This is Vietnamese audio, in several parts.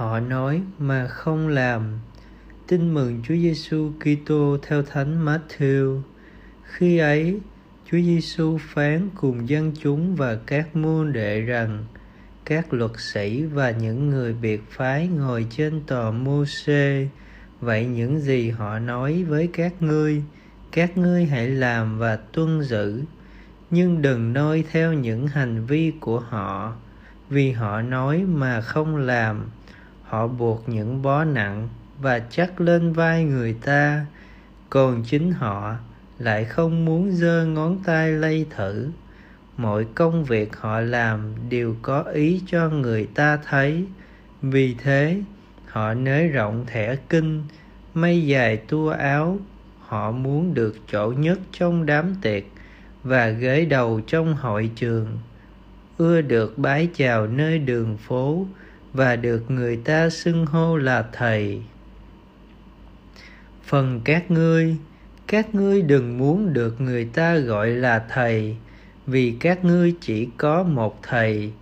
họ nói, mà không làm. Tin mừng Chúa Giêsu Kitô theo Thánh Matthew. Khi ấy, Chúa Giêsu phán cùng dân chúng và các môn đệ rằng, các luật sĩ và những người biệt phái ngồi trên tòa mô xê vậy những gì họ nói với các ngươi các ngươi hãy làm và tuân giữ. Nhưng đừng noi theo những hành vi của họ, vì họ nói mà không làm họ buộc những bó nặng và chắc lên vai người ta. Còn chính họ lại không muốn giơ ngón tay lay thử. Mọi công việc họ làm đều có ý cho người ta thấy. Vì thế, họ nới rộng thẻ kinh mây dài tua áo. Họ muốn được chỗ nhất trong đám tiệc và ghế đầu trong hội trường. Ưa được bái chào nơi đường phố và được người ta xưng hô là thầy. Phần các ngươi các ngươi đừng muốn được người ta gọi là thầy, vì các ngươi chỉ có một thầy,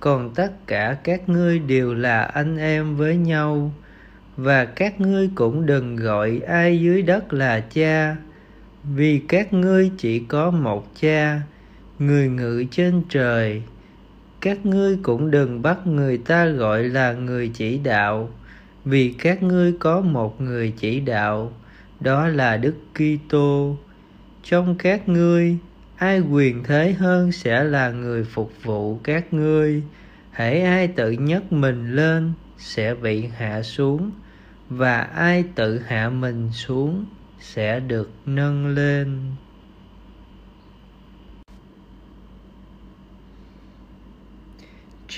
còn tất cả các ngươi đều là anh em với nhau, và các ngươi cũng đừng gọi ai dưới đất là cha, vì các ngươi chỉ có một cha, người ngự trên trời các ngươi cũng đừng bắt người ta gọi là người chỉ đạo, vì các ngươi có một người chỉ đạo, đó là đức kitô. Trong các ngươi, ai quyền thế hơn sẽ là người phục vụ các ngươi. Hễ ai tự nhấc mình lên, sẽ bị hạ xuống, và ai tự hạ mình xuống, sẽ được nâng lên.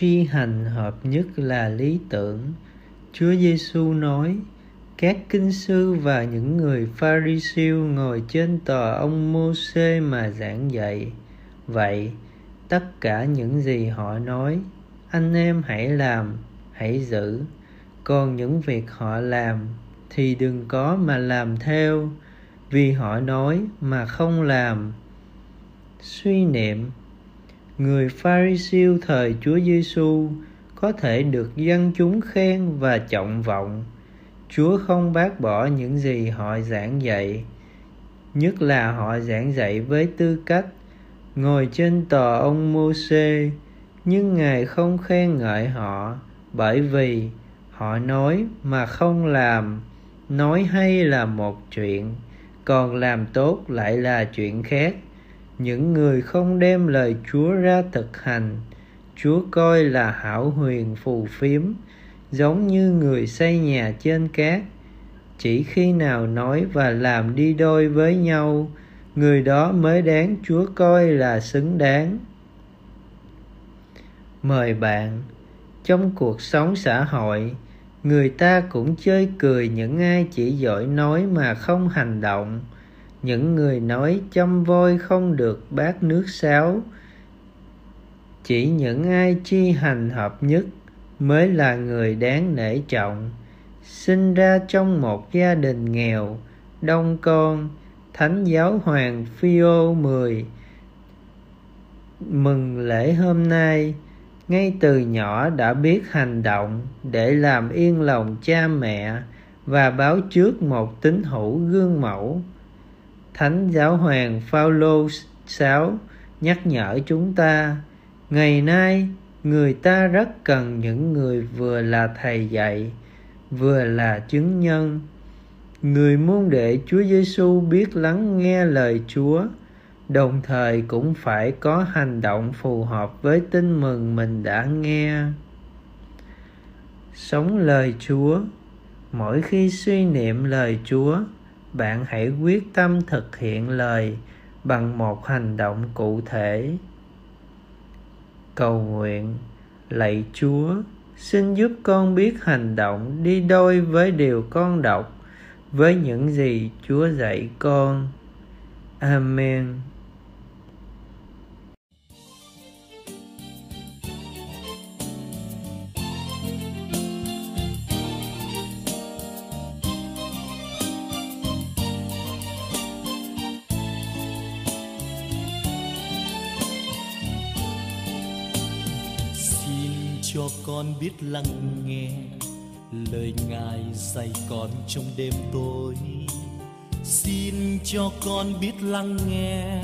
Tri hành hợp nhất là lý tưởng. Chúa giêsu nói, các kinh sư và những người pharisêu ngồi trên tòa ông mô-xê mà giảng dạy. Vậy, tất cả những gì họ nói, anh em hãy làm, hãy giữ. Còn những việc họ làm thì đừng có mà làm theo, vì họ nói mà không làm. Suy niệm người pharisêu thời Chúa Giêsu có thể được dân chúng khen và trọng vọng. Chúa không bác bỏ những gì họ giảng dạy, nhất là họ giảng dạy với tư cách ngồi trên tòa ông Môsê nhưng Ngài không khen ngợi họ bởi vì họ nói mà không làm, nói hay là một chuyện, còn làm tốt lại là chuyện khác những người không đem lời chúa ra thực hành, chúa coi là hảo huyền phù phiếm, giống như người xây nhà trên cát. Chỉ khi nào nói và làm đi đôi với nhau, người đó mới đáng chúa coi là xứng đáng. Mời bạn, trong cuộc sống xã hội, người ta cũng chơi cười những ai chỉ giỏi nói mà không hành động những người nói chăm voi không được bát nước sáo. Chỉ những ai chi hành hợp nhất mới là người đáng nể trọng. Sinh ra trong một gia đình nghèo, đông con, thánh giáo hoàng Phaolô 10 mừng lễ hôm nay, ngay từ nhỏ đã biết hành động để làm yên lòng cha mẹ và báo trước một tín hữu gương mẫu thánh giáo hoàng Phaolô 6 nhắc nhở chúng ta, ngày nay, người ta rất cần những người vừa là thầy dạy, vừa là chứng nhân, người môn đệ Chúa Giêsu biết lắng nghe lời Chúa, đồng thời cũng phải có hành động phù hợp với tin mừng mình đã nghe. Sống lời chúa, mỗi khi suy niệm lời chúa bạn hãy quyết tâm thực hiện lời bằng một hành động cụ thể. Cầu nguyện, lạy chúa, xin giúp con biết hành động đi đôi với điều con đọc, với những gì chúa dạy con. Amen. Cho con biết lắng nghe lời ngài dạy con trong đêm tối. Xin cho con biết lắng nghe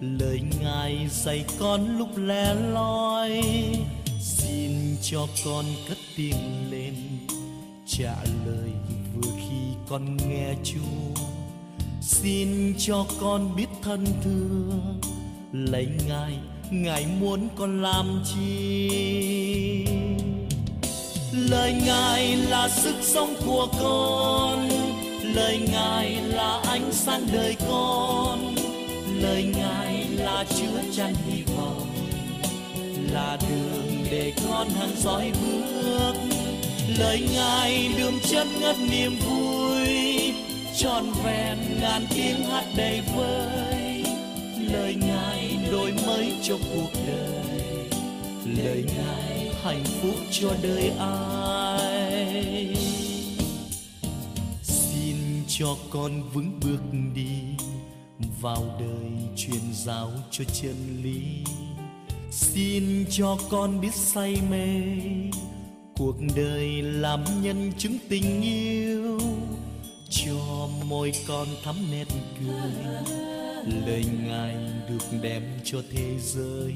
lời ngài dạy con lúc lẻ loi. Xin cho con cất tiếng lên, trả lời vừa khi con nghe chúa. Xin cho con biết thân thương lấy ngài ngài muốn con làm chi? Lời ngài là sức sống của con. Lời ngài là ánh sáng đời con. Lời ngài là chứa chan hy vọng. Là đường để con hàng dõi bước. Lời ngài đường chân ngất niềm vui. Tròn vẹn ngàn tiếng hát đầy vơi. Lời ngài đổi mới cho cuộc đời. Lời ngài hạnh phúc cho đời ai? Xin cho con vững bước đi vào đời truyền giáo cho chân lý. Xin cho con biết say mê cuộc đời làm nhân chứng tình yêu. Cho môi con thắm nét cười lời ngài được đem cho thế giới.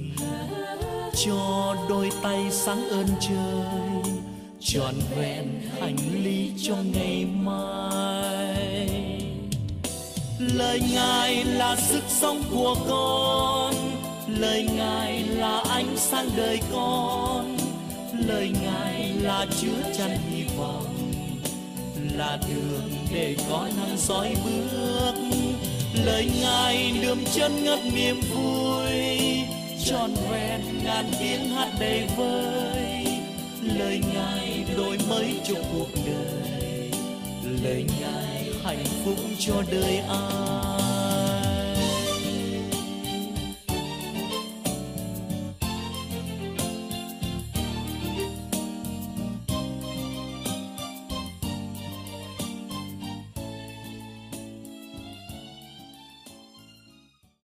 Cho đôi tay sáng ơn trời, trọn vẹn hành lý cho ngày mai. Lời ngài là sức sống của con, lời ngài là ánh sáng đời con. Lời ngài là chứa chan hy vọng, là đường để có năng soi bước lời ngài đượm chân ngất niềm vui tròn vẹn ngàn tiếng hát đầy vơi. Lời ngài đổi mới cho cuộc đời, lời ngài hạnh phúc cho đời ai.